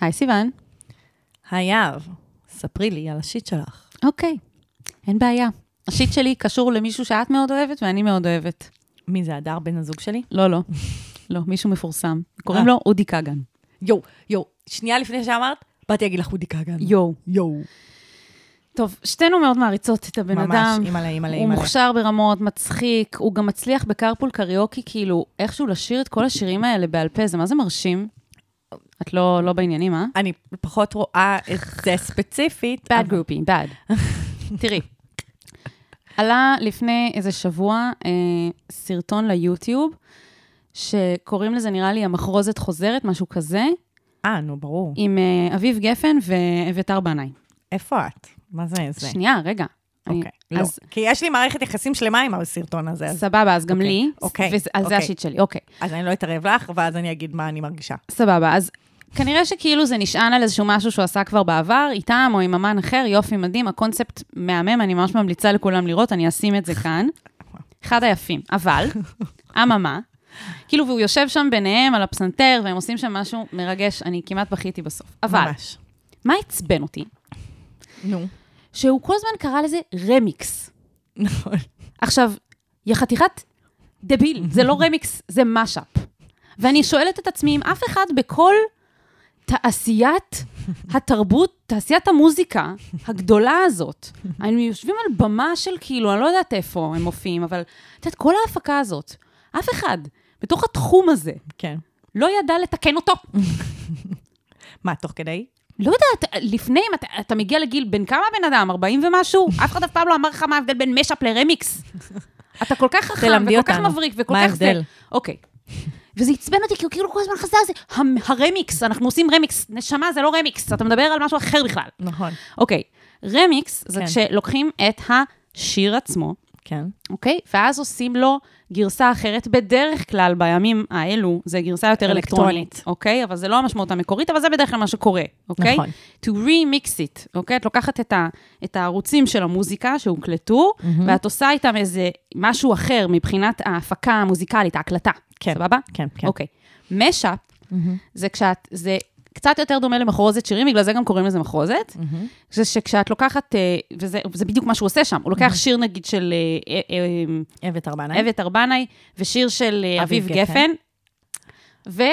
היי סיוון. היי יהב, ספרי לי על השיט שלך. אוקיי, אין בעיה. השיט שלי קשור למישהו שאת מאוד אוהבת ואני מאוד אוהבת. מי זה, הדר בן הזוג שלי? לא, לא. לא, מישהו מפורסם. קוראים אה. לו אודי כגן. יואו, יואו, שנייה לפני שאמרת, באתי להגיד לך אודי כגן. יואו. יואו. טוב, שתינו מאוד מעריצות את הבן ממש, אדם. אימא'לה, אימא'לה, הוא אימא'לה. מוכשר ברמות, מצחיק, הוא גם מצליח בקרפול קריוקי, כאילו, איכשהו לשיר את כל השירים האלה בעל פה, זה מה זה מרשים? את לא, לא בעניינים, אה? אני פחות רואה את זה ספציפית. bad אבל- groupie, bad. תראי, עלה לפני איזה שבוע אה, סרטון ליוטיוב, שקוראים לזה, נראה לי, המחרוזת חוזרת, משהו כזה, אה, נו, ברור. עם אה, אביב גפן ואביתר בנאי. איפה את? מה זה זה? שנייה, רגע. אוקיי. לא, אז כי יש לי מערכת יחסים שלמה עם הסרטון הזה, אז- סבבה, אז גם אוקיי, לי, אוקיי, ועל זה אוקיי. השיט שלי, אוקיי. אז אני לא אתערב לך, ואז אני אגיד מה אני מרגישה. סבבה, אז כנראה שכאילו זה נשען על איזשהו משהו שהוא עשה כבר בעבר, איתם או עם אמן אחר, יופי מדהים, הקונספט מהמם, אני ממש ממליצה לכולם לראות, אני אשים את זה כאן. אחד היפים. אבל, אממה, כאילו, והוא יושב שם ביניהם על הפסנתר, והם עושים שם משהו מרגש, אני כמעט בכיתי בסוף. אבל, ממש. מה עצבן אותי? נו. שהוא כל הזמן קרא לזה רמיקס. נכון. עכשיו, יא חתיכת דביל, זה לא רמיקס, זה משאפ. ואני שואלת את עצמי אם אף אחד בכל תעשיית התרבות, תעשיית המוזיקה הגדולה הזאת, היינו יושבים על במה של כאילו, אני לא יודעת איפה הם מופיעים, אבל את יודעת, כל ההפקה הזאת, אף אחד בתוך התחום הזה כן. לא ידע לתקן אותו. מה, תוך כדי? לא יודעת, לפני, אם אתה, אתה מגיע לגיל, בן כמה בן אדם? 40 ומשהו? אף אחד אף פעם לא אמר לך מה ההבדל בין משאפ לרמיקס. אתה כל כך חכם, וכל כך. מבריק, וכל מה כך זה. ההבדל? אוקיי. וזה עצבן אותי, כי הוא כאילו כל הזמן חזר על זה, "המ- הרמיקס, אנחנו עושים רמיקס. נשמה, זה לא רמיקס, אתה מדבר על משהו אחר בכלל. נכון. אוקיי, רמיקס זה כן. כשלוקחים את השיר עצמו, כן. אוקיי? ואז עושים לו גרסה אחרת. בדרך כלל, בימים האלו, זה גרסה יותר אלקטרונית, אלקטרונית. אוקיי? אבל זה לא המשמעות המקורית, אבל זה בדרך כלל מה שקורה, אוקיי? נכון. To remix it, אוקיי? את לוקחת את, ה, את הערוצים של המוזיקה שהוקלטו, ואת עושה איתם איזה משהו אחר מבחינת ההפקה המוזיקלית, ההקלטה. כן. סבבה? כן, כן. אוקיי. משאפ, זה כשאת, זה קצת יותר דומה למחרוזת שירים, בגלל זה גם קוראים לזה מחרוזת. זה שכשאת לוקחת, אה, וזה בדיוק מה שהוא עושה שם, הוא לוקח שיר נגיד של אה, אה, אה, אבת ארבנאי. אבת ארבנאי, ושיר של אביב אביב גפן. גפן,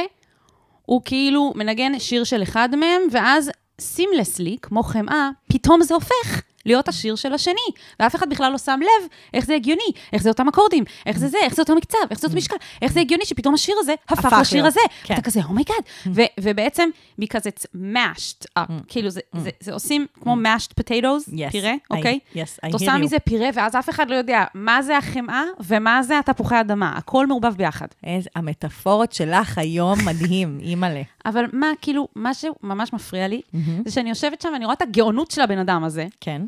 והוא כאילו מנגן שיר של אחד מהם, ואז seamlessly, כמו חמאה, פתאום זה הופך להיות השיר של השני. ואף אחד בכלל לא שם לב איך זה הגיוני, איך זה אותם אקורדים, איך זה זה, איך זה אותו מקצב, איך זה אותו משקל, איך זה הגיוני שפתאום השיר הזה הפך לשיר הזה. כן. אתה כזה, oh my god. ו- ובעצם, because it's mashed up, כאילו זה- זה- זה עושים כמו mashed potatoes, Yes, פירה, אוקיי? yes, I את עושה. מזה פירה, ואז אף אחד לא יודע מה זה החמאה ומה זה התפוחי אדמה. הכל מעורבב ביחד. איזה- המטאפורות שלך היום מדהים, אימא'לה. אבל מה, כאילו, מה שממש מפריע לי, זה שאני יושבת שם ואני רואה את הגאונות של הבן אדם הזה, כן.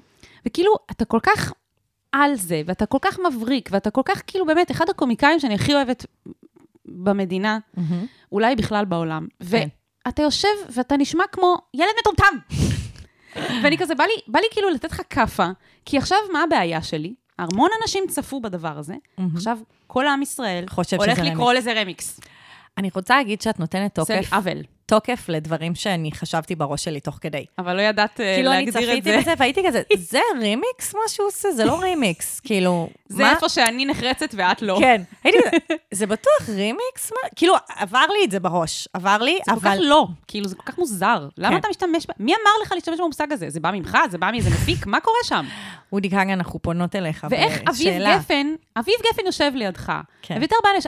וכאילו, אתה כל כך על זה, ואתה כל כך מבריק, ואתה כל כך, כאילו, באמת, אחד הקומיקאים שאני הכי אוהבת במדינה, אולי בכלל בעולם. כן. ואתה יושב ואתה נשמע כמו ילד מטומטם. ואני כזה, בא לי, בא לי כאילו לתת לך כאפה, כי עכשיו, מה הבעיה שלי? המון אנשים צפו בדבר הזה, עכשיו כל עם ישראל הולך לקרוא לזה רמיקס. אני רוצה להגיד שאת נותנת תוקף, עוול. תוקף לדברים שאני חשבתי בראש שלי תוך כדי. אבל לא ידעת אה, כאילו, אני להגדיר את צפיתי זה. בזה והייתי כזה, זה רימיקס מה שהוא עושה? זה לא רימיקס. כאילו, זה מה? איפה שאני נחרצת ואת לא. כן. הייתי כזה, זה בטוח רימיקס? מה? כאילו, עבר לי את זה בראש. עבר לי, זה כל כך אבל... לא, כאילו, זה כל כך מוזר. למה כן. אתה משתמש ב... מי אמר לך להשתמש במושג הזה? זה בא ממך? זה בא מאיזה מפיק? מה קורה שם? אודי כגן, אנחנו פונות אליך ואיך אביב. גפן, אביב גפן יושב לידך, כן. אביתר בנש,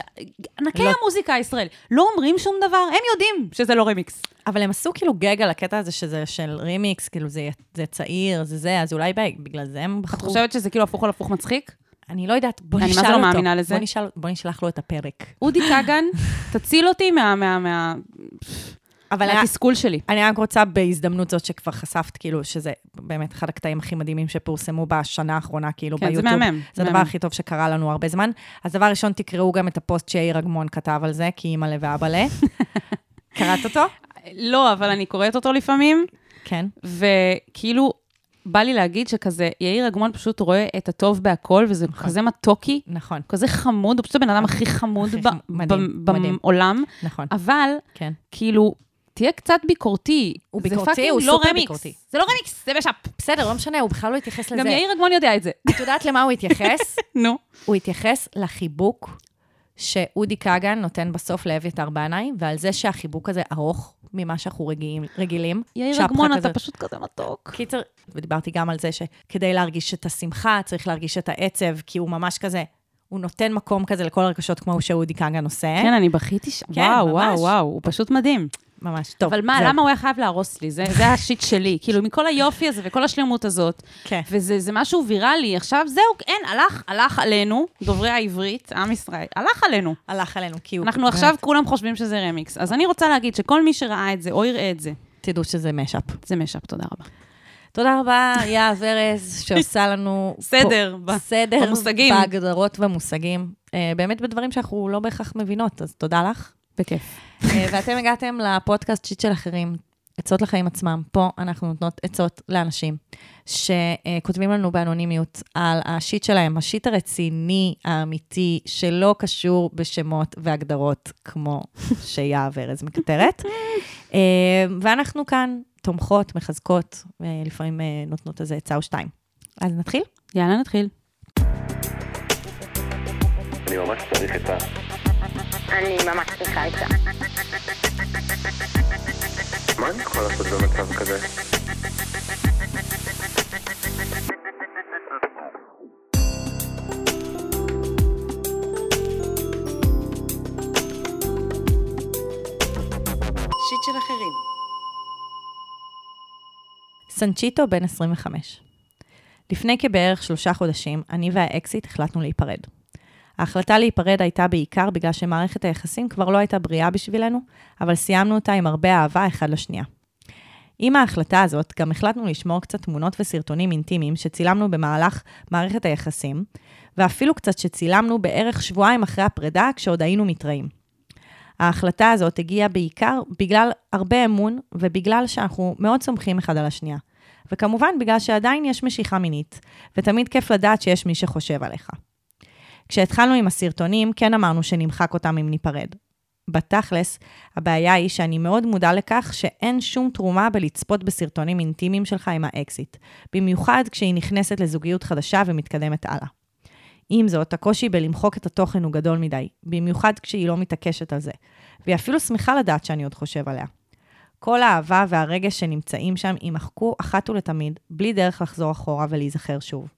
ענקי לא. המוזיקה הישראלית, לא אומרים שום דבר, הם יודעים שזה לא רמיקס. אבל הם עשו כאילו גג על הקטע הזה שזה של רימיקס, כאילו זה, זה צעיר, זה זה, אז אולי בגלל זה הם את בחרו. חושבת שזה כאילו הפוך על הפוך מצחיק? אני לא יודעת, בוא אני מה נשאל זה לא אותו. מאמינה לזה. בוא, נשאל, בוא נשלח לו את הפרק. אודי כגן, תציל אותי מה- מה- מה- אבל מהתסכול שלי. אני רק רוצה בהזדמנות זאת שכבר חשפת, כאילו, שזה באמת אחד הקטעים הכי מדהימים שפורסמו בשנה האחרונה, כאילו, כן, ביוטיוב. מהמם, זה זה הדבר מהמם. הכי טוב שקרה לנו הרבה זמן. אז דבר ראשון, תקראו גם את הפוסט שיאיר אגמון כתב על זה, כי אימא'לה ואבאלה. קראת אותו? לא, אבל אני קוראת אותו לפעמים, כן. וכאילו, בא לי להגיד שכזה, יאיר אגמון פשוט רואה את הטוב בהכל, וזה נכון. כזה מתוקי, נכון, כזה חמוד, הוא פשוט הבן אדם הכי חמוד ב- מדהים, ב- מדהים. בעולם, נכון. אבל כן. כאילו, תהיה קצת ביקורתי. הוא ביקורתי, הוא לא סופר רמיקס. ביקורתי. זה לא רמיקס, זה mashup. בסדר, לא משנה, הוא בכלל לא התייחס לזה. גם יאיר אגמון יודע את זה. את יודעת למה הוא התייחס? נו. הוא התייחס לחיבוק שאודי כגן נותן בסוף לאביתר בנאי, ועל זה שהחיבוק הזה ארוך ממה שאנחנו רגילים. רגילים יאיר אגמון, אתה פשוט כזה מתוק. קיצר, ודיברתי גם על זה שכדי להרגיש את השמחה, צריך להרגיש את העצב, כי הוא ממש כזה, הוא נותן מקום כזה לכל הרגשות כמו שאודי כגן עושה. כן, אני בכיתי שם. כן, וואו, ממש. וואו, וואו, הוא פשוט מדהים. ממש. טוב, אבל מה, זהו. למה הוא היה חייב להרוס לי? זה זה השיט שלי. כאילו, מכל היופי הזה וכל השלמות הזאת, כן. וזה זה משהו ויראלי. עכשיו, זהו, אין, הלך, הלך עלינו, דוברי העברית, עם ישראל, הלך עלינו. הלך עלינו, כי הוא... אנחנו עכשיו כולם חושבים שזה רמיקס. אז אני רוצה להגיד שכל מי שראה את זה או יראה את זה, תדעו שזה משאפ. זה משאפ, תודה רבה. תודה רבה, יהב ארז, שעושה לנו... סדר פה- ב- סדר במושגים. בהגדרות ובמושגים. אה, באמת בדברים שאנחנו לא בהכרח מבינות, אז תודה לך. בכיף. אה, ואתם הגעתם לפודקאסט שיט של אחרים, עצות לחיים עצמם. פה אנחנו נותנות עצות לאנשים שכותבים לנו באנונימיות על השיט שלהם, השיט הרציני, האמיתי, שלא קשור בשמות והגדרות, כמו שיהב ארז מקטרת. אה, ואנחנו כאן תומכות, מחזקות, אה, לפעמים אה, נותנות איזה עצה או שתיים. אז נתחיל? יאללה, נתחיל. אני ממש צריך עצה. אני ממש צריכה עצה. מה אני יכול לעשות במצב כזה? שיט של אחרים. סנצ'יטו בן 25. לפני כבערך שלושה חודשים, אני והאקסיט החלטנו להיפרד. ההחלטה להיפרד הייתה בעיקר בגלל שמערכת היחסים כבר לא הייתה בריאה בשבילנו, אבל סיימנו אותה עם הרבה אהבה אחד לשנייה. עם ההחלטה הזאת, גם החלטנו לשמור קצת תמונות וסרטונים אינטימיים שצילמנו במהלך מערכת היחסים, ואפילו קצת שצילמנו בערך שבועיים אחרי הפרידה, כשעוד היינו מתראים. ההחלטה הזאת הגיעה בעיקר בגלל הרבה אמון, ובגלל שאנחנו מאוד סומכים אחד על השנייה. וכמובן, בגלל שעדיין יש משיכה מינית, ותמיד כיף לדעת שיש מי שחושב עליך. כשהתחלנו עם הסרטונים, כן אמרנו שנמחק אותם אם ניפרד. בתכלס, הבעיה היא שאני מאוד מודע לכך שאין שום תרומה בלצפות בסרטונים אינטימיים שלך עם האקסית, במיוחד כשהיא נכנסת לזוגיות חדשה ומתקדמת הלאה. עם זאת, הקושי בלמחוק את התוכן הוא גדול מדי, במיוחד כשהיא לא מתעקשת על זה, והיא אפילו שמחה לדעת שאני עוד חושב עליה. כל האהבה והרגש שנמצאים שם יימחקו אחת ולתמיד, בלי דרך לחזור אחורה ולהיזכר שוב.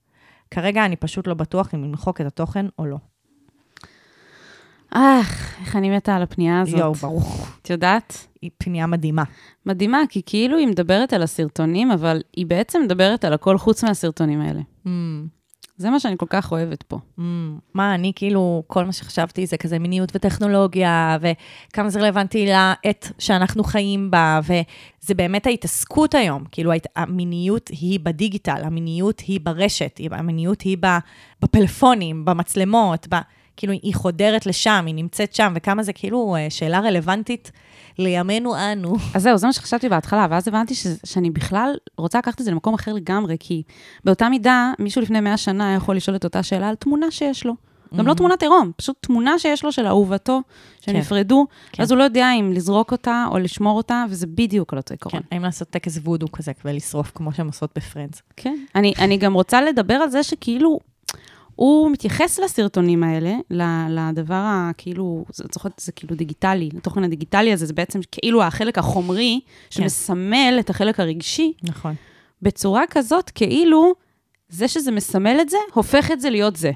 כרגע אני פשוט לא בטוח אם למחוק את התוכן או לא. אך, איך אני מתה על הפנייה הזאת. יואו, ברוך. את יודעת? היא פנייה מדהימה. מדהימה, כי כאילו היא מדברת על הסרטונים, אבל היא בעצם מדברת על הכל חוץ מהסרטונים האלה. Mm, זה מה שאני כל כך אוהבת פה. mm. מה, אני כאילו, כל מה שחשבתי זה כזה מיניות וטכנולוגיה, וכמה זה רלוונטי לעת שאנחנו חיים בה, וזה באמת ההתעסקות היום. כאילו, המיניות היא בדיגיטל, המיניות היא ברשת, המיניות היא בפלאפונים, במצלמות, ב... כאילו, היא חודרת לשם, היא נמצאת שם, וכמה זה כאילו אה, שאלה רלוונטית לימינו אנו. אז זהו, זה מה שחשבתי בהתחלה, ואז הבנתי ש, שאני בכלל רוצה לקחת את זה למקום אחר לגמרי, כי באותה מידה, מישהו לפני 100 שנה היה יכול לשאול את אותה שאלה על תמונה שיש לו. גם לא תמונת עירום, פשוט תמונה שיש לו של אהובתו, שהם כן. נפרדו, כן. אז הוא לא יודע אם לזרוק אותה או לשמור אותה, וזה בדיוק על אותו עיקרון. כן, האם לעשות טקס וודו כזה ולשרוף כמו שהם עושות בפרנדס. כן. אני, אני גם רוצה לדבר על זה שכאילו, הוא מתייחס לסרטונים האלה, לדבר הכאילו, זה- את זוכרת, זה כאילו דיגיטלי, לתוכן הדיגיטלי הזה, זה בעצם כאילו החלק החומרי, שמסמל את החלק הרגשי, נכון. בצורה כזאת, כאילו, זה שזה מסמל את זה, הופך את זה להיות זה.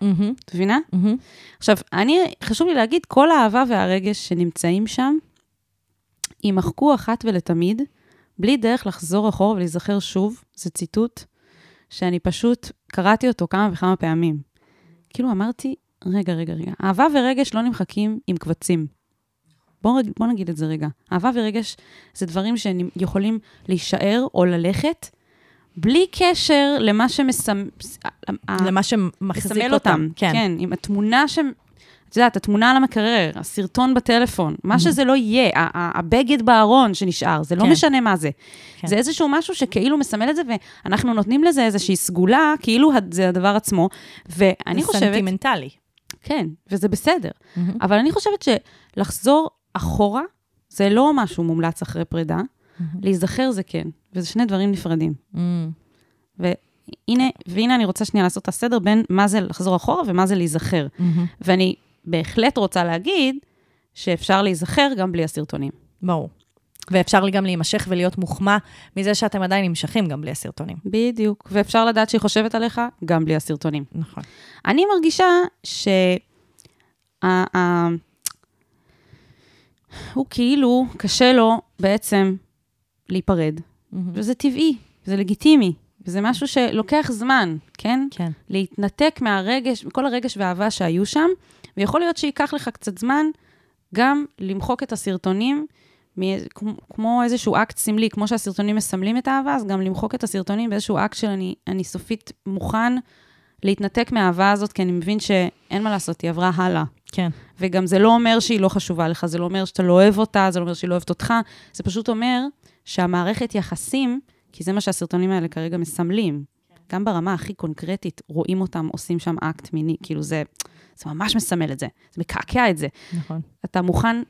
מהמם, את מבינה? מהמם. עכשיו, אני, חשוב לי להגיד, כל האהבה והרגש שנמצאים שם, יימחקו אחת ולתמיד, בלי דרך לחזור אחורה ולהיזכר שוב, זה ציטוט שאני פשוט קראתי אותו כמה וכמה פעמים. כאילו אמרתי, רגע, רגע, רגע, אהבה ורגש לא נמחקים עם קבצים. בואו בוא נגיד את זה רגע. אהבה ורגש זה דברים שיכולים להישאר או ללכת, בלי קשר למה שמסמל... למה שמחזיק לסמל אותם. כן. כן, עם התמונה ש... את יודעת, התמונה על המקרר, הסרטון בטלפון, מה שזה לא יהיה, הבגד בארון שנשאר, זה לא כן. משנה מה זה. כן. זה איזשהו משהו שכאילו מסמל את זה, ואנחנו נותנים לזה איזושהי סגולה, כאילו זה הדבר עצמו. ואני זה חושבת... סנטימנטלי. כן, וזה בסדר. מהמם. אבל אני חושבת שלחזור אחורה זה לא משהו מומלץ אחרי פרידה, להיזכר זה כן, וזה שני דברים נפרדים. Mm, והנה, והנה אני רוצה שנייה לעשות את הסדר בין מה זה לחזור אחורה ומה זה להיזכר. מהמם. ואני בהחלט רוצה להגיד שאפשר להיזכר גם בלי הסרטונים. ברור. ואפשר לי גם להימשך ולהיות מוחמא מזה שאתם עדיין נמשכים גם בלי הסרטונים. בדיוק. ואפשר לדעת שהיא חושבת עליך גם בלי הסרטונים. נכון. אני מרגישה ש... הוא כאילו, קשה לו בעצם להיפרד, וזה טבעי, זה לגיטימי, וזה משהו שלוקח זמן, כן? כן. להתנתק מהרגש, מכל הרגש והאהבה שהיו שם, ויכול להיות שייקח לך קצת זמן גם למחוק את הסרטונים, כמו איזשהו אקט סמלי, כמו שהסרטונים מסמלים את האהבה, אז גם למחוק את הסרטונים באיזשהו אקט של אני, אני סופית מוכן להתנתק מהאהבה הזאת, כי אני מבין שאין מה לעשות, היא עברה הלאה. כן. וגם זה לא אומר שהיא לא חשובה לך, זה לא אומר שאתה לא אוהב אותה, זה לא אומר שהיא לא אוהבת אותך, זה פשוט אומר שהמערכת יחסים, כי זה מה שהסרטונים האלה כרגע מסמלים, גם ברמה הכי קונקרטית, רואים אותם עושים שם אקט מיני, כאילו זה, זה ממש מסמל את זה, זה מקעקע את זה. נכון. אתה מוכן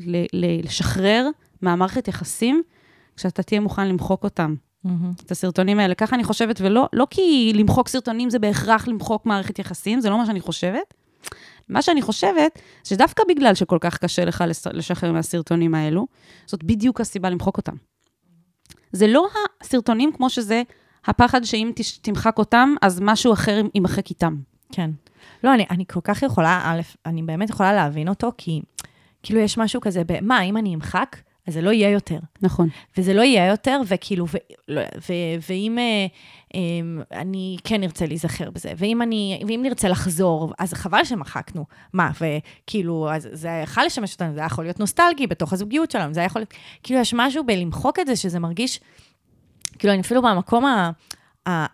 ל- ל- לשחרר מהמערכת יחסים, כשאתה תהיה מוכן למחוק אותם, מהמם. את הסרטונים האלה. ככה אני חושבת, ולא לא כי למחוק סרטונים זה בהכרח למחוק מערכת יחסים, זה לא מה שאני חושבת. מה שאני חושבת, שדווקא בגלל שכל כך קשה לך לשחרר מהסרטונים האלו, זאת בדיוק הסיבה למחוק אותם. זה לא הסרטונים כמו שזה הפחד שאם תמחק אותם, אז משהו אחר יימחק איתם. כן. לא, אני, אני כל כך יכולה, א', אני באמת יכולה להבין אותו, כי כאילו יש משהו כזה, ב, מה, אם אני אמחק, אז זה לא יהיה יותר. נכון. וזה לא יהיה יותר, וכאילו, ו, לא, ו, ואם אה, אה, אני כן ארצה להיזכר בזה, ואם, אני, ואם נרצה לחזור, אז חבל שמחקנו. מה, וכאילו, אז זה יכול לשמש אותנו, זה היה יכול להיות נוסטלגי בתוך הזוגיות שלנו, זה היה יכול להיות, כאילו, יש משהו בלמחוק את זה, שזה מרגיש, כאילו, אני אפילו במקום ה...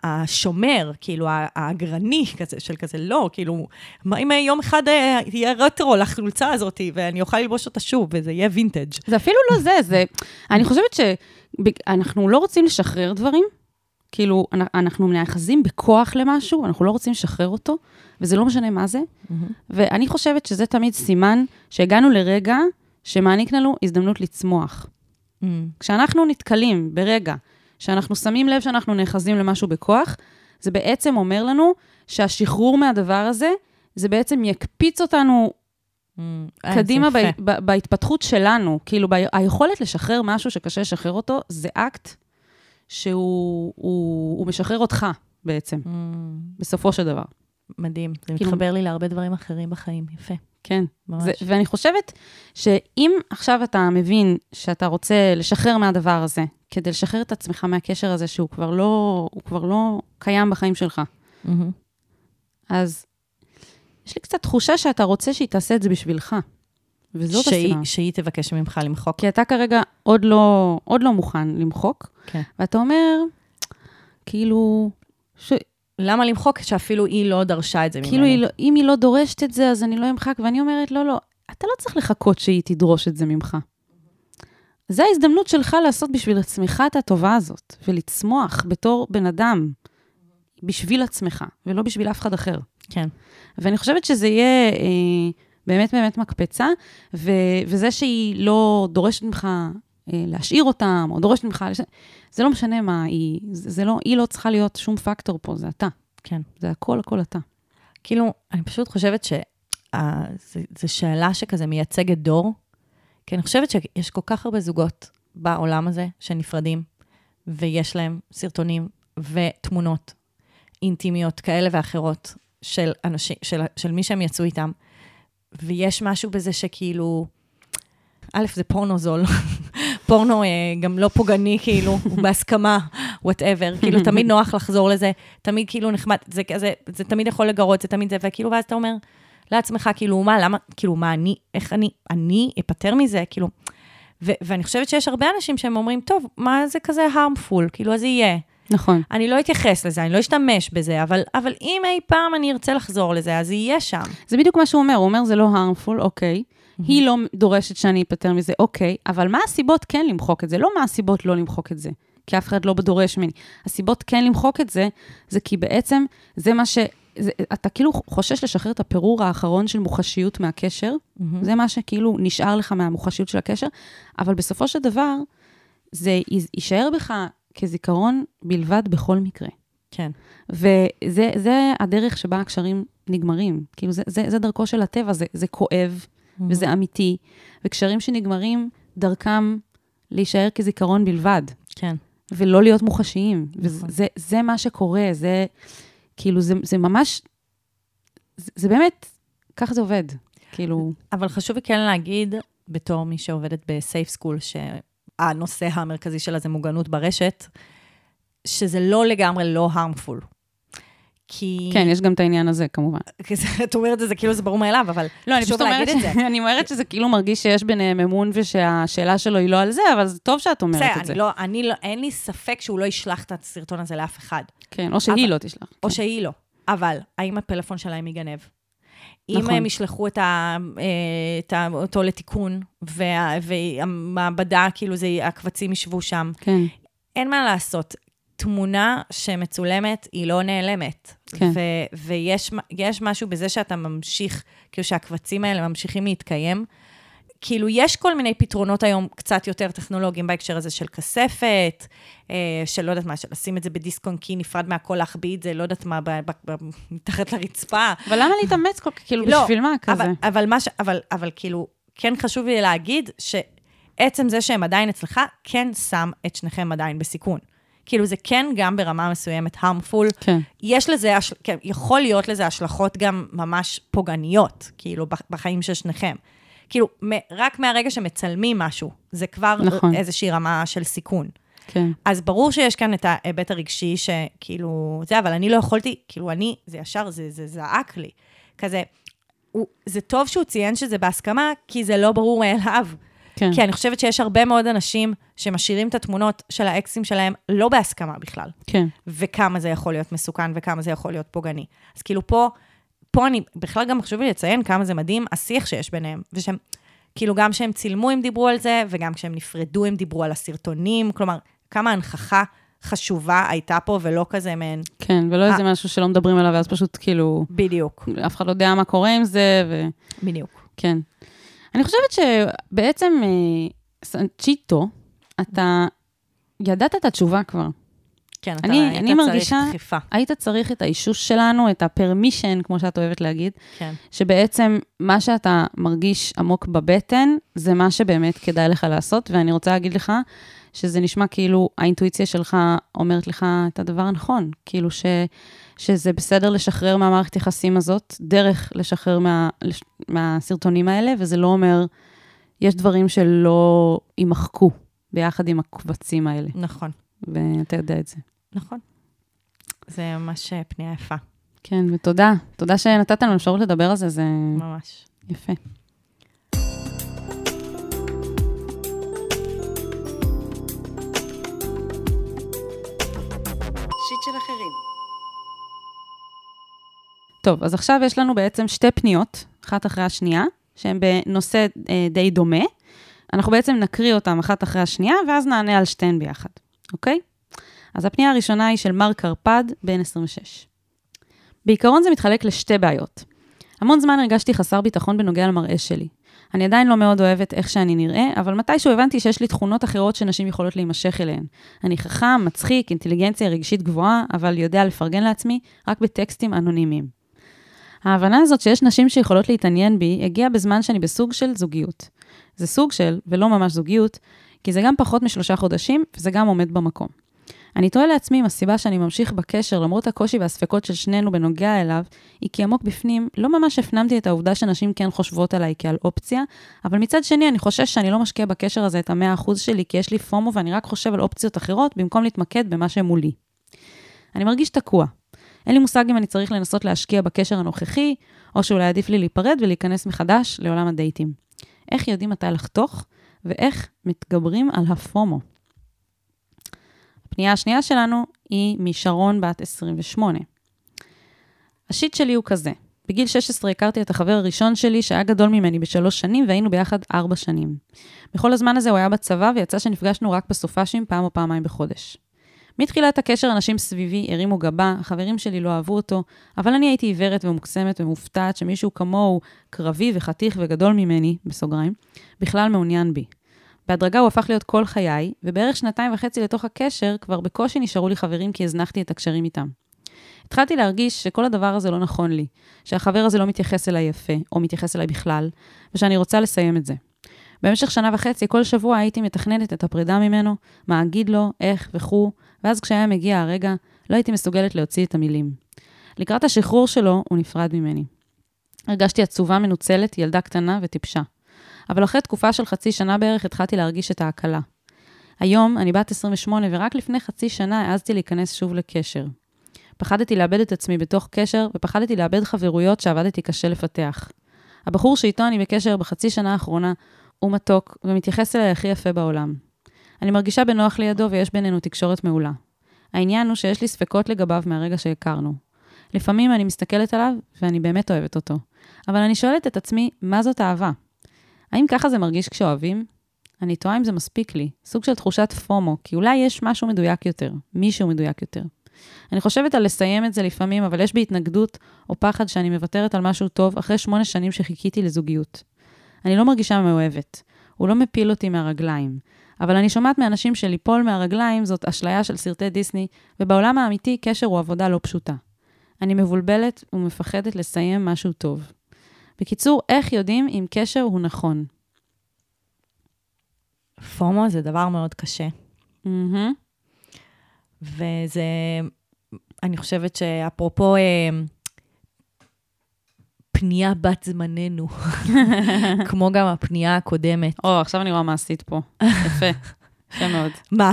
השומר, כאילו, האגרני כזה, של כזה, לא, כאילו, מה אם יום אחד אה, יהיה רטרו לחולצה הזאת, ואני אוכל ללבוש אותה שוב, וזה יהיה וינטג'. זה אפילו לא זה, זה... אני חושבת שאנחנו לא רוצים לשחרר דברים, כאילו, אנ- אנחנו נאחזים בכוח למשהו, אנחנו לא רוצים לשחרר אותו, וזה לא משנה מה זה. ואני חושבת שזה תמיד סימן שהגענו לרגע שמעניק לנו הזדמנות לצמוח. כשאנחנו נתקלים ברגע שאנחנו שמים לב שאנחנו נאחזים למשהו בכוח, זה בעצם אומר לנו שהשחרור מהדבר הזה, זה בעצם יקפיץ אותנו mm, אה, קדימה. ב- ב- בהתפתחות שלנו. כאילו, ב- היכולת לשחרר משהו שקשה לשחרר אותו, זה אקט שהוא הוא, הוא משחרר אותך בעצם, Mm, בסופו של דבר. מדהים. זה כאילו- מתחבר לי להרבה דברים אחרים בחיים, יפה. כן. ממש. זה, ואני חושבת שאם עכשיו אתה מבין שאתה רוצה לשחרר מהדבר הזה, כדי לשחרר את עצמך מהקשר הזה שהוא כבר לא, כבר לא קיים בחיים שלך, מהמם. אז יש לי קצת תחושה שאתה רוצה שהיא תעשה את זה בשבילך. וזאת שהיא- הסיבה. שהיא תבקש ממך למחוק. כי אתה כרגע עוד לא, עוד לא מוכן למחוק, כן. ואתה אומר, כאילו, ש... למה למחוק שאפילו היא לא דרשה את זה ממנו? כאילו היא לא, אם היא לא דורשת את זה, אז אני לא אמחק, ואני אומרת, לא, לא, אתה לא צריך לחכות שהיא תדרוש את זה ממך. זו ההזדמנות שלך לעשות בשביל עצמך את הטובה הזאת, ולצמוח בתור בן אדם, בשביל עצמך, ולא בשביל אף אחד אחר. כן. ואני חושבת שזה יהיה אה, באמת באמת מקפצה, ו, וזה שהיא לא דורשת ממך אה, להשאיר אותם, או דורשת ממך, לש... זה לא משנה מה, היא, זה, זה לא, היא לא צריכה להיות שום פקטור פה, זה אתה. כן. זה הכל, הכל אתה. כאילו, אני פשוט חושבת שזו שאלה שכזה מייצגת דור, כי אני חושבת שיש כל כך הרבה זוגות בעולם הזה שנפרדים, ויש להם סרטונים ותמונות אינטימיות כאלה ואחרות של אנשים, של, של מי שהם יצאו איתם, ויש משהו בזה שכאילו, א', זה פורנו זול, פורנו אה, גם לא פוגעני, כאילו, הוא בהסכמה, whatever, כאילו, תמיד נוח לחזור לזה, תמיד כאילו נחמד, זה כזה, זה תמיד יכול לגרות, זה תמיד זה, וכאילו, ואז אתה אומר לעצמך, כאילו, מה, למה, כאילו, מה, אני, איך אני, אני אפטר מזה, כאילו, ו- ואני חושבת שיש הרבה אנשים שהם אומרים, טוב, מה זה כזה harmful, כאילו, אז יהיה. נכון. אני לא אתייחס לזה, אני לא אשתמש בזה, אבל, אבל אם אי פעם אני ארצה לחזור לזה, אז יהיה שם. זה בדיוק מה שהוא אומר, הוא אומר, זה לא harmful, אוקיי. היא לא דורשת שאני אפטר מזה, אוקיי, אבל מה הסיבות כן למחוק את זה? לא מה הסיבות לא למחוק את זה, כי אף אחד לא דורש ממני. הסיבות כן למחוק את זה, זה כי בעצם זה מה זה, אתה כאילו חושש לשחרר את הפירור האחרון של מוחשיות מהקשר, מהמם. זה מה שכאילו נשאר לך מהמוחשיות של הקשר, אבל בסופו של דבר, זה יישאר בך כזיכרון בלבד בכל מקרה. כן. וזה זה הדרך שבה הקשרים נגמרים. כאילו, זה, זה, זה דרכו של הטבע, זה, זה כואב וזה אמיתי, וקשרים שנגמרים, דרכם להישאר כזיכרון בלבד, כן. ולא להיות מוחשיים. נכון. וזה זה, זה מה שקורה, זה כאילו, זה, זה ממש, זה, זה באמת, ככה זה עובד. כאילו, אבל חשוב כן להגיד, בתור מי שעובדת בסייף סקול, שהנושא המרכזי שלה זה מוגנות ברשת, שזה לא לגמרי לא harmful. כי... כן, יש גם את העניין הזה, כמובן. את אומרת את זה כאילו זה ברור מאליו, אבל לא, אני חשוב פשוט אומרת, להגיד את זה. ש... אני אומרת שזה כאילו מרגיש שיש ביניהם אמון ושהשאלה שלו היא לא על זה, אבל זה טוב שאת אומרת בסדר, את זה. לא, אני לא, אין לי ספק שהוא לא ישלח את הסרטון הזה לאף אחד, כן, או שהיא אבל- לא תשלח. או שהיא לא. אבל, האם הפלאפון שלהם ייגנב? אם נכון. הם ישלחו את ה, אה, את ה, אותו לתיקון, וה, והמעבדה, כאילו זה, הקבצים ישבו שם, כן, אין מה לעשות. תמונה שמצולמת היא לא נעלמת. כן. ו- ויש יש משהו בזה שאתה ממשיך, כאילו שהקבצים האלה ממשיכים להתקיים. כאילו, יש כל מיני פתרונות היום קצת יותר טכנולוגיים בהקשר הזה של כספת, אה, של לא יודעת מה, של לשים את זה בדיסק און קי נפרד מהכל, להחביא את זה, לא יודעת מה, ב- ב- ב- מתחת לרצפה. אבל למה להתאמץ כל כך, כאילו, לא, בשביל מה כזה? אבל, אבל, מה ש, אבל, אבל כאילו, כן חשוב לי להגיד שעצם זה שהם עדיין אצלך, כן שם את שניכם עדיין בסיכון. כאילו, זה כן גם ברמה מסוימת harmful. כן, יש לזה, כן, יכול להיות לזה השלכות גם ממש פוגעניות, כאילו, בח- בחיים של שניכם. כאילו, רק מהרגע שמצלמים משהו, זה כבר נכון. איזושהי רמה של סיכון. כן, אז ברור שיש כאן את ההיבט הרגשי שכאילו, זה, אבל אני לא יכולתי, כאילו, אני, זה ישר, זה, זה זעק לי. כזה, הוא, זה טוב שהוא ציין שזה בהסכמה, כי זה לא ברור מאליו. כן. כי אני חושבת שיש הרבה מאוד אנשים שמשאירים את התמונות של האקסים שלהם לא בהסכמה בכלל. כן, וכמה זה יכול להיות מסוכן וכמה זה יכול להיות פוגעני. אז כאילו פה, פה אני, בכלל גם חשוב לי לציין כמה זה מדהים השיח שיש ביניהם, ושהם, כאילו גם כשהם צילמו הם דיברו על זה, וגם כשהם נפרדו הם דיברו על הסרטונים, כלומר, כמה הנכחה חשובה הייתה פה, ולא כזה מעין, כן, ולא איזה משהו שלא מדברים עליו, ואז פשוט כאילו, בדיוק, אף אחד לא יודע מה קורה עם זה, בדיוק. וכן. אני חושבת שבעצם, אה, סנצ'יטו, אתה ידעת את התשובה כבר. כן, אתה אני- היית אני מרגישה- צריך דחיפה. היית צריך את האישוש שלנו, את הפרמישן, כמו שאת אוהבת להגיד, כן, שבעצם מה שאתה מרגיש עמוק בבטן, זה מה שבאמת כדאי לך לעשות, ואני רוצה להגיד לך שזה נשמע כאילו האינטואיציה שלך אומרת לך את הדבר הנכון, כאילו ש, שזה בסדר לשחרר מהמערכת יחסים הזאת, דרך לשחרר מה, לש- מהסרטונים האלה, וזה לא אומר, יש דברים שלא יימחקו ביחד עם הקבצים האלה, נכון, ואתה יודע את זה. נכון. זה ממש אה, פנייה יפה, כן, ותודה. תודה שנתת לנו אפשרות לדבר על זה, זה ממש. יפה. טוב, אז עכשיו יש לנו בעצם שתי פניות, אחת אחרי השנייה, שהן בנושא אה, די דומה. אנחנו בעצם נקריא אותן אחת אחרי השנייה, ואז נענה על שתיהן ביחד, אוקיי? אז הפנייה הראשונה היא של מר קרפד, בן 26. בעיקרון זה מתחלק לשתי בעיות. המון זמן הרגשתי חסר ביטחון בנוגע למראה שלי. אני עדיין לא מאוד אוהבת איך שאני נראה, אבל מתישהו הבנתי שיש לי תכונות אחרות שנשים יכולות להימשך אליהן. אני חכם, מצחיק, אינטליגנציה רגשית גבוהה, אבל יודע לפרגן לעצמי רק בטקסטים אנונימיים. ההבנה הזאת שיש נשים שיכולות להתעניין בי, הגיעה בזמן שאני בסוג של זוגיות. זה סוג של, ולא ממש זוגיות, כי זה גם פחות משלושה חודשים, וזה גם עומד במקום. אני תוהה לעצמי אם הסיבה שאני ממשיך בקשר, למרות הקושי והספקות של שנינו בנוגע אליו, היא כי עמוק בפנים לא ממש הפנמתי את העובדה שנשים כן חושבות עליי כעל אופציה, אבל מצד שני אני חושש שאני לא משקיע בקשר הזה את המאה אחוז שלי, כי יש לי פומו ואני רק חושב על אופציות אחרות, במקום להתמקד במה שמולי. אני מרגיש תקוע. אין לי מושג אם אני צריך לנסות להשקיע בקשר הנוכחי, או שאולי עדיף לי להיפרד ולהיכנס מחדש לעולם הדייטים. איך יודעים מתי לחתוך, ואיך מתגברים על הפומו. הפנייה השנייה שלנו היא משרון בת 28. השיט שלי הוא כזה, בגיל 16 הכרתי את החבר הראשון שלי שהיה גדול ממני בשלוש שנים והיינו ביחד ארבע שנים. בכל הזמן הזה הוא היה בצבא ויצא שנפגשנו רק בסופאשים פעם או פעמיים בחודש. מתחילת הקשר אנשים סביבי הרימו גבה, החברים שלי לא אהבו אותו, אבל אני הייתי עיוורת ומוקסמת ומופתעת שמישהו כמוהו, קרבי וחתיך וגדול ממני, בסוגריים, בכלל מעוניין בי. בהדרגה הוא הפך להיות כל חיי, ובערך שנתיים וחצי לתוך הקשר, כבר בקושי נשארו לי חברים כי הזנחתי את הקשרים איתם. התחלתי להרגיש שכל הדבר הזה לא נכון לי, שהחבר הזה לא מתייחס אליי יפה, או מתייחס אליי בכלל, ושאני רוצה לסיים את זה. במשך שנה וחצי, כל שבוע הייתי מתכננת את הפרידה ממנו, מה אגיד לו, איך וכו', ואז כשהיה מגיע הרגע, לא הייתי מסוגלת להוציא את המילים. לקראת השחרור שלו, הוא נפרד ממני. הרגשתי עצובה מנוצלת, ילדה קטנה וטיפשה. אבל אחרי תקופה של חצי שנה בערך התחלתי להרגיש את ההקלה. היום אני בת 28 ורק לפני חצי שנה העזתי להיכנס שוב לקשר. פחדתי לאבד את עצמי בתוך קשר, ופחדתי לאבד חברויות שעבדתי קשה לפתח. הבחור שאיתו אני בקשר בחצי שנה האחרונה הוא מתוק ומתייחס אליי הכי יפה בעולם. אני מרגישה בנוח לידו ויש בינינו תקשורת מעולה. העניין הוא שיש לי ספקות לגביו מהרגע שהכרנו. לפעמים אני מסתכלת עליו ואני באמת אוהבת אותו, אבל אני שואלת את עצמי, מה זאת אהבה? האם ככה זה מרגיש כשאוהבים? אני תוהה אם זה מספיק לי, סוג של תחושת פומו, כי אולי יש משהו מדויק יותר, מישהו מדויק יותר. אני חושבת על לסיים את זה לפעמים, אבל יש בי התנגדות או פחד שאני מוותרת על משהו טוב אחרי שמונה שנים שחיכיתי לזוגיות. אני לא מרגישה מאוהבת. הוא לא מפיל אותי מהרגליים. אבל אני שומעת מאנשים שליפול מהרגליים זאת אשליה של סרטי דיסני, ובעולם האמיתי קשר הוא עבודה לא פשוטה. אני מבולבלת ומפחדת לסיים משהו טוב. בקיצור, איך יודעים אם קשר הוא נכון? פומו זה דבר מאוד קשה. מהמם. וזה, אני חושבת שאפרופו אה, פנייה בת זמננו, כמו גם הפנייה הקודמת. או, עכשיו אני רואה מה עשית פה. יפה. יפה מאוד. מה?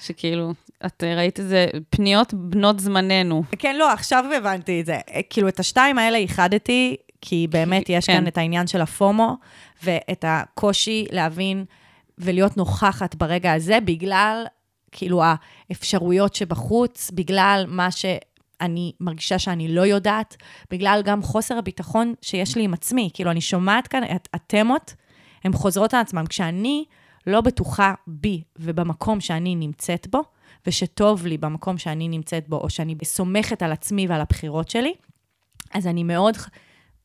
שכאילו, את אה, ראית איזה פניות בנות זמננו. כן, לא, עכשיו הבנתי את זה. כאילו, את השתיים האלה איחדתי, כי באמת יש כן. כאן את העניין של הפומו, ואת הקושי להבין ולהיות נוכחת ברגע הזה, בגלל, כאילו, האפשרויות שבחוץ, בגלל מה שאני מרגישה שאני לא יודעת, בגלל גם חוסר הביטחון שיש לי עם עצמי. כאילו, אני שומעת כאן את התמות, הן חוזרות על עצמן. כשאני לא בטוחה בי ובמקום שאני נמצאת בו, ושטוב לי במקום שאני נמצאת בו, או שאני סומכת על עצמי ועל הבחירות שלי, אז אני מאוד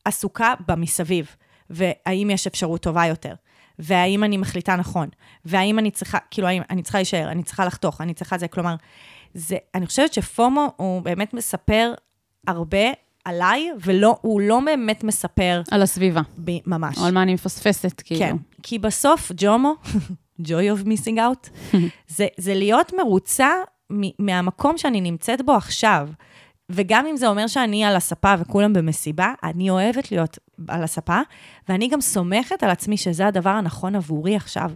עסוקה במסביב, והאם יש אפשרות טובה יותר, והאם אני מחליטה נכון, והאם אני צריכה, כאילו, אני צריכה להישאר, אני צריכה לחתוך, אני צריכה זה, כלומר, זה, אני חושבת שפומו הוא באמת מספר הרבה עליי, והוא לא באמת מספר על הסביבה. ב, ממש. או על מה אני מפספסת, כאילו. כן, כי בסוף ג'ומו, joy of missing out, זה, זה להיות מרוצה מ- מהמקום שאני נמצאת בו עכשיו. וגם אם זה אומר שאני על הספה וכולם במסיבה, אני אוהבת להיות על הספה, ואני גם סומכת על עצמי שזה הדבר הנכון עבורי עכשיו.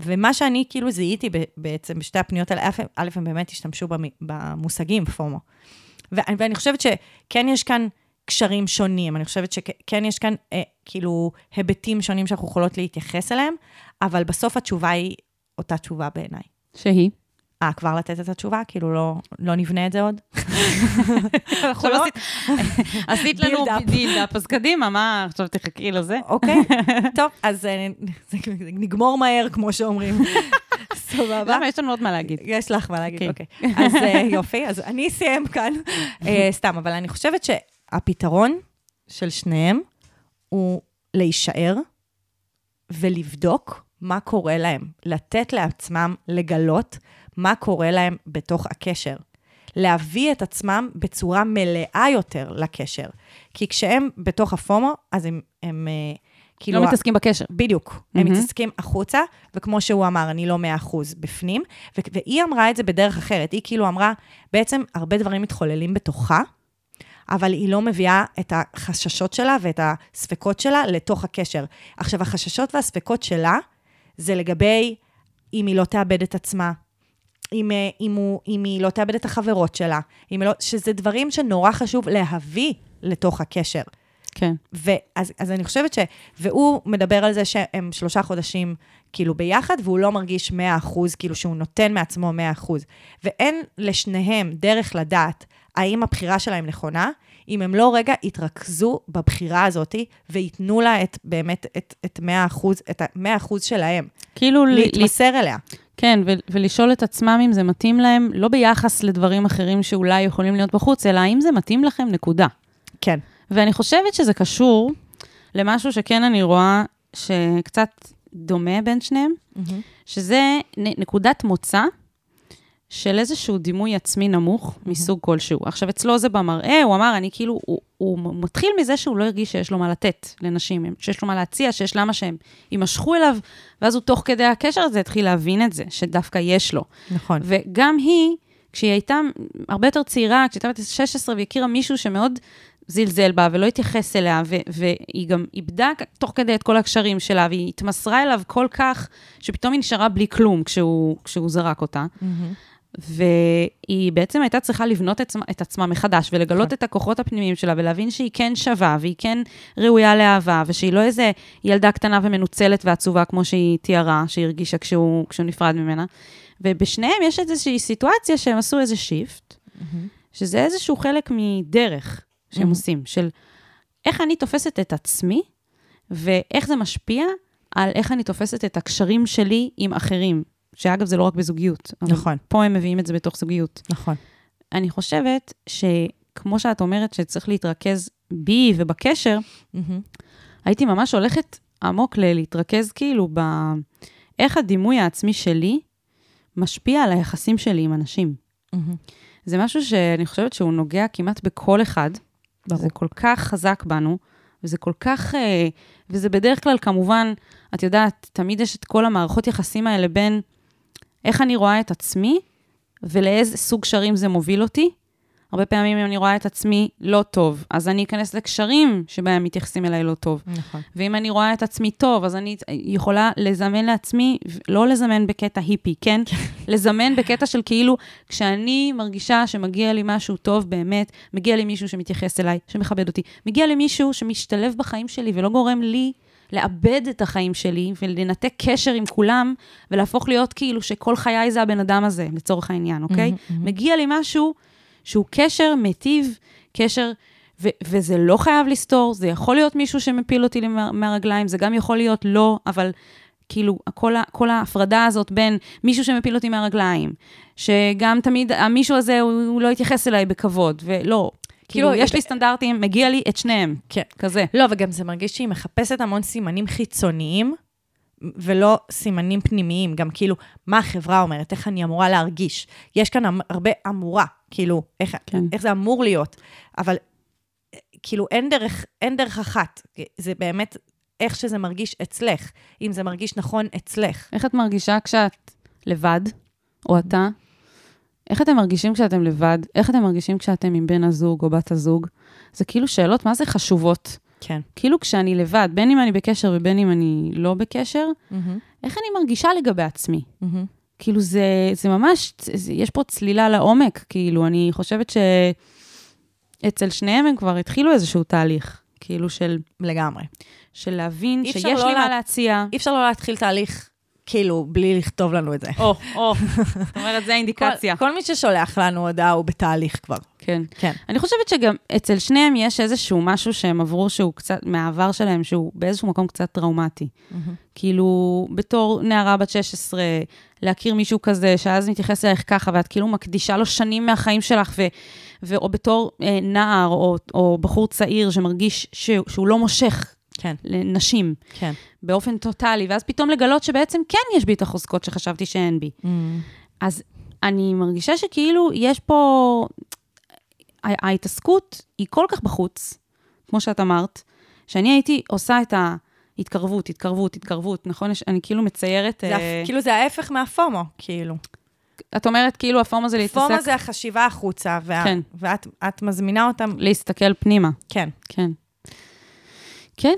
ומה שאני כאילו זיהיתי בעצם בשתי הפניות האלה, א', הם באמת השתמשו במ- במושגים פומו. ו- ואני חושבת שכן יש כאן קשרים שונים, אני חושבת שכן יש כאן אה, כאילו היבטים שונים שאנחנו יכולות להתייחס אליהם, אבל בסוף התשובה היא אותה תשובה בעיניי. שהיא? אה, כבר לתת את התשובה? כאילו לא, לא נבנה את זה עוד? עכשיו לא- עשית- עשית לנו. בילדאפ, אז קדימה, מה, עכשיו תחכי לזה? אוקיי, טוב, אז אה, נגמור מהר, כמו שאומרים. סבבה. למה? יש לנו עוד מה להגיד. יש לך מה להגיד, כן. אוקיי. אז אה, יופי, אז אני אסיים כאן. אה, סתם, אבל אני חושבת שהפתרון של שניהם הוא להישאר ולבדוק מה קורה להם. לתת לעצמם לגלות מה קורה להם בתוך הקשר. להביא את עצמם בצורה מלאה יותר לקשר. כי כשהם בתוך הפומו, אז הם, הם אה, כאילו... לא מתעסקים בקשר. בדיוק. הם מהמם. מתעסקים החוצה, וכמו שהוא אמר, אני לא מאה אחוז בפנים. ו- והיא אמרה את זה בדרך אחרת. היא כאילו אמרה, בעצם הרבה דברים מתחוללים בתוכה, אבל היא לא מביאה את החששות שלה ואת הספקות שלה לתוך הקשר. עכשיו, החששות והספקות שלה, זה לגבי אם היא לא תאבד את עצמה, אם, אה, אם, הוא, אם היא לא תאבד את החברות שלה, אם לא, שזה דברים שנורא חשוב להביא לתוך הקשר. כן. ואז אז אני חושבת ש... והוא מדבר על זה שהם שלושה חודשים כאילו ביחד, והוא לא מרגיש 100 אחוז, כאילו שהוא נותן מעצמו 100 אחוז. ואין לשניהם דרך לדעת האם הבחירה שלהם נכונה, אם הם לא רגע יתרכזו בבחירה הזאת וייתנו לה את באמת את, את 100 אחוז, את ה-100 אחוז שלהם, כאילו, ל- ל- להתמסר אליה. כן, ו- ולשאול את עצמם אם זה מתאים להם, לא ביחס לדברים אחרים שאולי יכולים להיות בחוץ, אלא האם זה מתאים לכם, נקודה. כן. ואני חושבת שזה קשור למשהו שכן אני רואה שקצת דומה בין שניהם, שזה נ- נקודת מוצא של איזשהו דימוי עצמי נמוך מסוג כלשהו. עכשיו, אצלו זה במראה, הוא אמר, אני כאילו, הוא, הוא מתחיל מזה שהוא לא הרגיש שיש לו מה לתת לנשים, שיש לו מה להציע, שיש למה שהם יימשכו אליו, ואז הוא תוך כדי הקשר הזה התחיל להבין את זה, שדווקא יש לו. נכון. וגם היא, כשהיא הייתה הרבה יותר צעירה, כשהיא הייתה בת 16 והכירה מישהו שמאוד זלזל בה ולא התייחס אליה, ו- והיא גם איבדה תוך כדי את כל הקשרים שלה, והיא התמסרה אליו כל כך, שפתאום היא נשארה בלי כלום כשהוא, כשהוא זרק אותה. והיא בעצם הייתה צריכה לבנות את, עצמה- את עצמה מחדש ולגלות את הכוחות הפנימיים שלה ולהבין שהיא כן שווה והיא כן ראויה לאהבה ושהיא לא איזה ילדה קטנה ומנוצלת ועצובה כמו שהיא תיארה, שהיא הרגישה כשהוא, כשהוא נפרד ממנה. ובשניהם יש איזושהי סיטואציה שהם עשו איזה שיפט, שזה איזשהו חלק מדרך שהם Mhm. עושים, של איך אני תופסת את עצמי ואיך זה משפיע על איך אני תופסת את הקשרים שלי עם אחרים. שאגב, זה לא רק בזוגיות. נכון. פה הם מביאים את זה בתוך זוגיות. נכון. אני חושבת שכמו שאת אומרת שצריך להתרכז בי ובקשר, הייתי ממש הולכת עמוק ל- להתרכז כאילו ב... איך הדימוי העצמי שלי משפיע על היחסים שלי עם אנשים. זה משהו שאני חושבת שהוא נוגע כמעט בכל אחד. ברור. זה כל כך חזק בנו, וזה כל כך... אה, וזה בדרך כלל, כמובן, את יודעת, תמיד יש את כל המערכות יחסים האלה בין איך אני רואה את עצמי ולאיזה סוג קשרים זה מוביל אותי. הרבה פעמים אם אני רואה את עצמי לא טוב, אז אני אכנס לקשרים שבהם מתייחסים אליי לא טוב. נכון. ואם אני רואה את עצמי טוב, אז אני יכולה לזמן לעצמי, לא לזמן בקטע היפי, כן? לזמן בקטע של כאילו, כשאני מרגישה שמגיע לי משהו טוב באמת, מגיע לי מישהו שמתייחס אליי, שמכבד אותי, מגיע לי מישהו שמשתלב בחיים שלי ולא גורם לי לאבד את החיים שלי ולנתק קשר עם כולם, ולהפוך להיות כאילו שכל חיי זה הבן אדם הזה, לצורך העניין, אוקיי? מגיע לי משהו שהוא קשר מיטיב, קשר, ו- וזה לא חייב לסתור, זה יכול להיות מישהו שמפיל אותי מה- מהרגליים, זה גם יכול להיות לא, אבל כאילו, כל, ה- כל ההפרדה הזאת בין מישהו שמפיל אותי מהרגליים, שגם תמיד המישהו הזה, הוא, הוא לא יתייחס אליי בכבוד, ולא. כאילו, כאילו, יש לי סטנדרטים, מגיע לי את שניהם, כן. כזה. לא, וגם זה מרגיש שהיא מחפשת המון סימנים חיצוניים, ולא סימנים פנימיים, גם כאילו, מה החברה אומרת, איך אני אמורה להרגיש. יש כאן הרבה אמורה, כאילו, איך, כן. איך זה אמור להיות, אבל כאילו, אין דרך, אין דרך אחת. זה באמת איך שזה מרגיש אצלך, אם זה מרגיש נכון אצלך. איך את מרגישה כשאת לבד, או אתה? איך אתם מרגישים כשאתם לבד? איך אתם מרגישים כשאתם עם בן הזוג או בת הזוג? זה כאילו שאלות מה זה חשובות. כן. כאילו כשאני לבד, בין אם אני בקשר ובין אם אני לא בקשר, מהמם, איך אני מרגישה לגבי עצמי? מהמם. כאילו זה, זה ממש, זה, יש פה צלילה לעומק, כאילו, אני חושבת שאצל שניהם הם כבר התחילו איזשהו תהליך, כאילו של, לגמרי. של להבין שיש אפשר לי לא מה לה- להציע. אי אפשר לא להתחיל תהליך, כאילו, בלי לכתוב לנו את זה. או, או, זאת אומרת, זה האינדיקציה. כל, כל מי ששולח לנו הודעה הוא בתהליך כבר. כן. כן. אני חושבת שגם אצל שניהם יש איזשהו משהו שהם עברו שהוא קצת, מהעבר שלהם, שהוא באיזשהו מקום קצת טראומטי. כאילו, בתור נערה בת 16, להכיר מישהו כזה, שאז מתייחס אלייך ככה, ואת כאילו מקדישה לו שנים מהחיים שלך, ו, ו, או בתור אה, נער או, או בחור צעיר שמרגיש שהוא, שהוא לא מושך כן, לנשים כן. באופן טוטאלי, ואז פתאום לגלות שבעצם כן יש בי את החוזקות שחשבתי שאין בי. אז אני מרגישה שכאילו יש פה... ה- ההתעסקות היא כל כך בחוץ, כמו שאת אמרת, שאני הייתי עושה את ההתקרבות, התקרבות, התקרבות, נכון? יש- אני כאילו מציירת... זה, אה, כאילו זה ההפך מהפומו, כאילו. את אומרת כאילו הפורמה זה להתעסק... פומו זה החשיבה החוצה, וה, כן. ואת את מזמינה אותם, להסתכל פנימה, כן. כן. כן.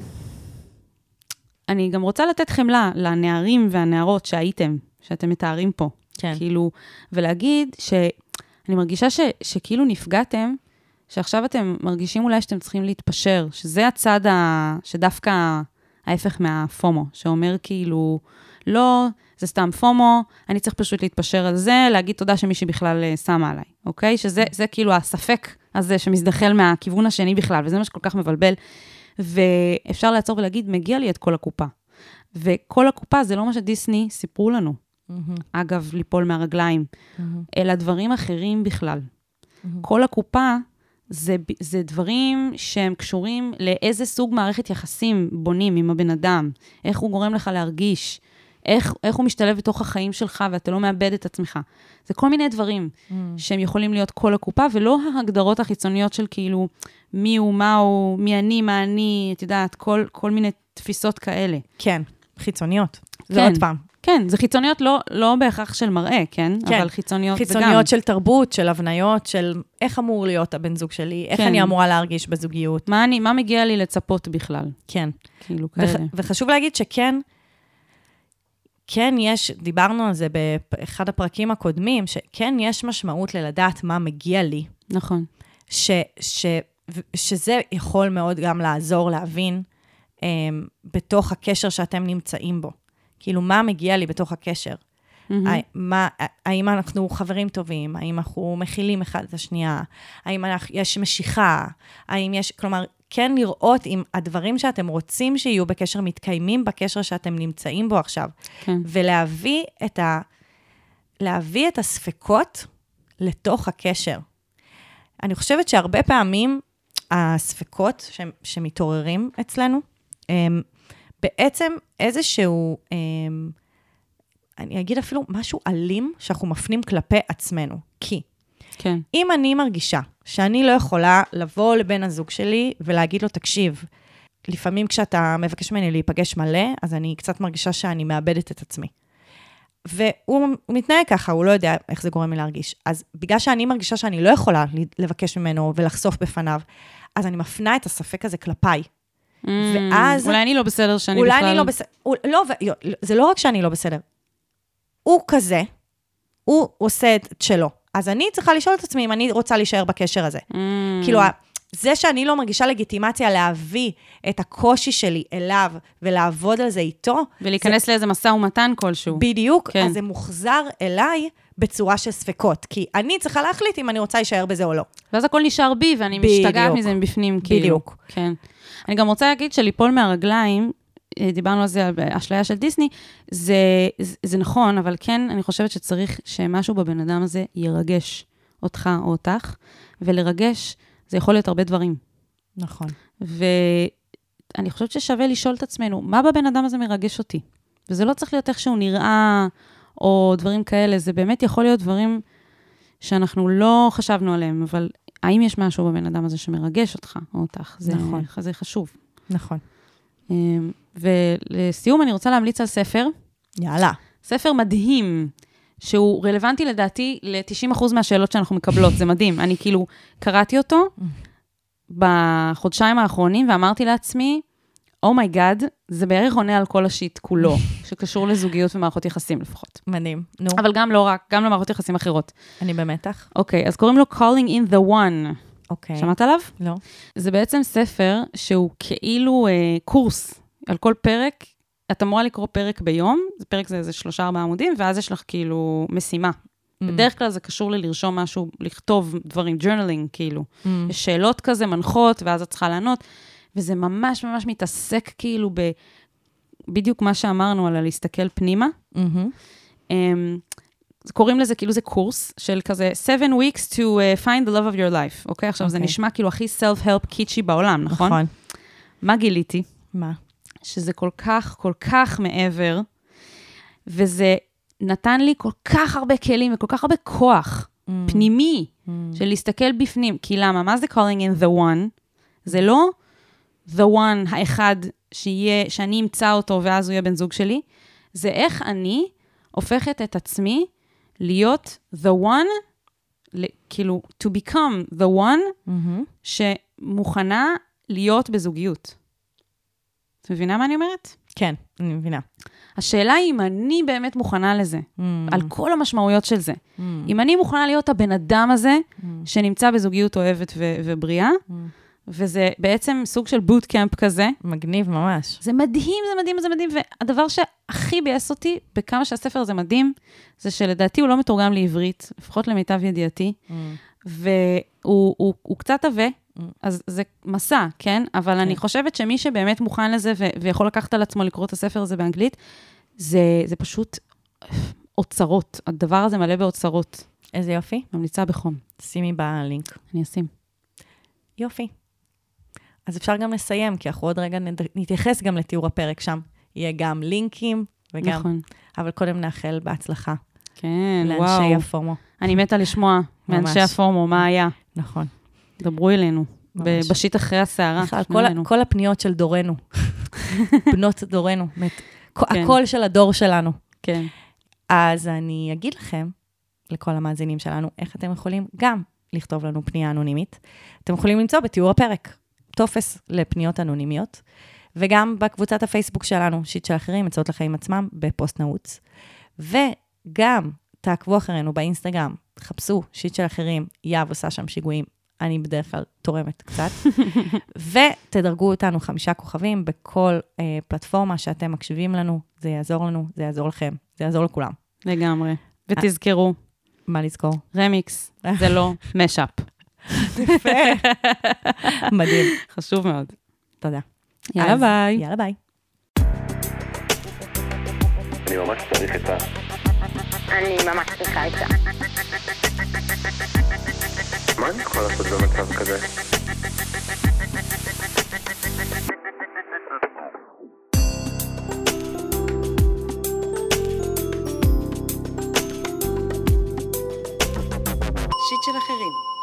אני גם רוצה לתת חמלה לנערים והנערות שהייתם, שאתם מתארים פה. כן. כאילו, ולהגיד שאני מרגישה ש, שכאילו נפגעתם, שעכשיו אתם מרגישים אולי שאתם צריכים להתפשר, שזה הצד ה... שדווקא ההפך מהפומו, שאומר כאילו, לא, זה סתם פומו, אני צריך פשוט להתפשר על זה, להגיד תודה שמישהי בכלל אה, שמה עליי, אוקיי? שזה זה כאילו הספק הזה שמזדחל מהכיוון השני בכלל, וזה מה שכל כך מבלבל. ואפשר לעצור ולהגיד, מגיע לי את כל הקופה. וכל הקופה זה לא מה שדיסני סיפרו לנו. אגב, ליפול מהרגליים, אלא דברים אחרים בכלל. כל הקופה זה, זה דברים שהם קשורים לאיזה סוג מערכת יחסים בונים עם הבן אדם, איך הוא גורם לך להרגיש, איך, איך הוא משתלב בתוך החיים שלך ואתה לא מאבד את עצמך. זה כל מיני דברים שהם יכולים להיות כל הקופה, ולא ההגדרות החיצוניות של כאילו מי הוא, מה הוא, מי אני, מה אני, את יודעת, כל, כל מיני תפיסות כאלה. כן, חיצוניות. זה כן. עוד פעם. כן, זה חיצוניות לא, לא בהכרח של מראה, כן? כן. אבל חיצוניות, זה גם. חיצוניות של תרבות, של הבניות, של איך אמור להיות הבן זוג שלי, איך כן. אני אמורה להרגיש בזוגיות. מה, אני, מה מגיע לי לצפות בכלל? כן. כאילו וח, כאלה. וחשוב להגיד שכן, כן יש, דיברנו על זה באחד הפרקים הקודמים, שכן יש משמעות ללדעת מה מגיע לי, נכון. ש, ש, שזה יכול מאוד גם לעזור להבין um, בתוך הקשר שאתם נמצאים בו. כאילו, מה מגיע לי בתוך הקשר? הי- מה, האם אנחנו חברים טובים? האם אנחנו מכילים אחד את השנייה? האם אנחנו, יש משיכה? האם יש, כלומר, כן לראות אם הדברים שאתם רוצים שיהיו בקשר מתקיימים בקשר שאתם נמצאים בו עכשיו. כן. ולהביא את, ה, להביא את הספקות לתוך הקשר. אני חושבת שהרבה פעמים הספקות ש, שמתעוררים אצלנו, הם בעצם איזשהו, הם, אני אגיד אפילו משהו אלים שאנחנו מפנים כלפי עצמנו. כי כן. אם אני מרגישה שאני לא יכולה לבוא לבן הזוג שלי ולהגיד לו, תקשיב, לפעמים כשאתה מבקש ממני להיפגש מלא, אז אני קצת מרגישה שאני מאבדת את עצמי. והוא הוא מתנהג ככה, הוא לא יודע איך זה גורם לי להרגיש. אז בגלל שאני מרגישה שאני לא יכולה לבקש ממנו ולחשוף בפניו, אז אני מפנה את הספק הזה כלפיי. ואז- אולי אני לא בסדר שאני אולי בכלל... אני לא בסדר, לא, ו- זה לא רק שאני לא בסדר, הוא כזה, הוא עושה את שלו. אז אני צריכה לשאול את עצמי אם אני רוצה להישאר בקשר הזה. Mm, כאילו, זה שאני לא מרגישה לגיטימציה להביא את הקושי שלי אליו ולעבוד על זה איתו, ולהיכנס לאיזה משא ומתן כלשהו. בדיוק, כן. אז זה מוחזר אליי בצורה של ספקות. כי אני צריכה להחליט אם אני רוצה להישאר בזה או לא. ואז הכל נשאר בי, ואני בדיוק. משתגעת מזה מבפנים, כאילו. בדיוק. כן. אני גם רוצה להגיד שליפול מהרגליים, דיברנו על זה, על אשליה של דיסני, זה, זה, זה נכון, אבל כן, אני חושבת שצריך שמשהו בבן אדם הזה ירגש אותך או אותך, ולרגש זה יכול להיות הרבה דברים. נכון. ואני חושבת ששווה לשאול את עצמנו, מה בבן אדם הזה מרגש אותי? וזה לא צריך להיות איך שהוא נראה, או דברים כאלה, זה באמת יכול להיות דברים שאנחנו לא חשבנו עליהם, אבל האם יש משהו בבן אדם הזה שמרגש אותך או אותך? זה, נכון. זה חשוב. נכון. ולסיום, אני רוצה להמליץ על ספר, יאללה. ספר מדהים, שהוא רלוונטי לדעתי ל-90% מהשאלות שאנחנו מקבלות, זה מדהים. אני כאילו קראתי אותו בחודשיים האחרונים ואמרתי לעצמי, oh my god, oh זה בערך עונה על כל ה shit כולו, שקשור לזוגיות ומערכות יחסים לפחות. מדהים. נו, אבל גם לא רק, גם למערכות יחסים אחרות. אני במתח. אוקיי, אז קוראים לו Calling in the One. אוקיי. שמעת עליו? לא. זה בעצם ספר שהוא כאילו אה, קורס על כל פרק. את אמורה לקרוא פרק ביום, פרק זה איזה שלושה ארבעה עמודים, ואז יש לך כאילו משימה. Mm. בדרך כלל זה קשור ללרשום משהו, לכתוב דברים, journaling כאילו. Mm. יש שאלות כזה מנחות, ואז את צריכה לענות, וזה ממש ממש מתעסק כאילו ב... בדיוק מה שאמרנו על הלהסתכל פנימה. מהמם. Um, קוראים לזה, כאילו זה קורס של כזה, seven weeks to uh, find the love of your life, אוקיי? עכשיו, זה אוקיי. נשמע כאילו הכי self-help קיצ'י בעולם, נכון? נכון. מה גיליתי? מה? שזה כל כך, כל כך מעבר, וזה נתן לי כל כך הרבה כלים וכל כך הרבה כוח Mm. פנימי של להסתכל בפנים. כי למה? מה זה calling in the one? זה לא the one האחד שיהיה, שאני אמצא אותו ואז הוא יהיה בן זוג שלי, זה איך אני הופכת את עצמי להיות the one, כאילו, to become the one מהמם. שמוכנה להיות בזוגיות. את מבינה מה אני אומרת? כן, אני מבינה. השאלה היא אם אני באמת מוכנה לזה, Mm. על כל המשמעויות של זה. Mm. אם אני מוכנה להיות הבן אדם הזה Mm. שנמצא בזוגיות אוהבת ו- ובריאה, Mm. וזה בעצם סוג של בוט קמפ כזה, מגניב ממש. זה מדהים, זה מדהים, זה מדהים, והדבר שהכי ביאס אותי, בכמה שהספר הזה מדהים, זה שלדעתי הוא לא מתורגם לעברית, לפחות למיטב ידיעתי, Mm. והוא הוא, הוא קצת עבה. אז זה מסע, כן? אבל כן. אני חושבת שמי שבאמת מוכן לזה ו- ויכול לקחת על עצמו לקרוא את הספר הזה באנגלית, זה, זה פשוט אוצרות. הדבר הזה מלא באוצרות. איזה יופי. ממליצה בחום. שימי בלינק. אני אשים. יופי. אז אפשר גם לסיים, כי אנחנו עוד רגע נד... נתייחס גם לתיאור הפרק שם. יהיה גם לינקים וגם... נכון. אבל קודם נאחל בהצלחה כן, לאנשי וואו. הפומו. אני מתה לשמוע מאנשי. הפורמו מה היה. נכון. דברו אלינו. ממש. בשיט אחרי הסערה. בכלל, כל, ה-. כל הפניות של דורנו, בנות דורנו, כ- כן. הקול של הדור שלנו. כן. אז אני אגיד לכם, לכל המאזינים שלנו, איך אתם יכולים גם לכתוב לנו פנייה אנונימית. אתם יכולים למצוא בתיאור הפרק טופס לפניות אנונימיות, וגם בקבוצת הפייסבוק שלנו, שיט של אחרים, עצות לחיים עצמם, בפוסט נעוץ. וגם תעקבו אחרינו באינסטגרם, תחפשו שיט של אחרים, יהב עושה שם שיגועים, אני בדרך כלל תורמת קצת. ותדרגו אותנו חמישה כוכבים בכל אה, פלטפורמה שאתם מקשיבים לנו, זה יעזור לנו, זה יעזור לכם, זה יעזור לכולם. לגמרי. ותזכרו, מה לזכור? רמיקס זה לא משאפ. מדהים. חשוב מאוד. תודה. יאללה ביי. יאללה ביי. אני ממש צריך עצה. אני ממש צריכה עצה. מה אני יכול לעשות במצב כזה? שיט של אחרים.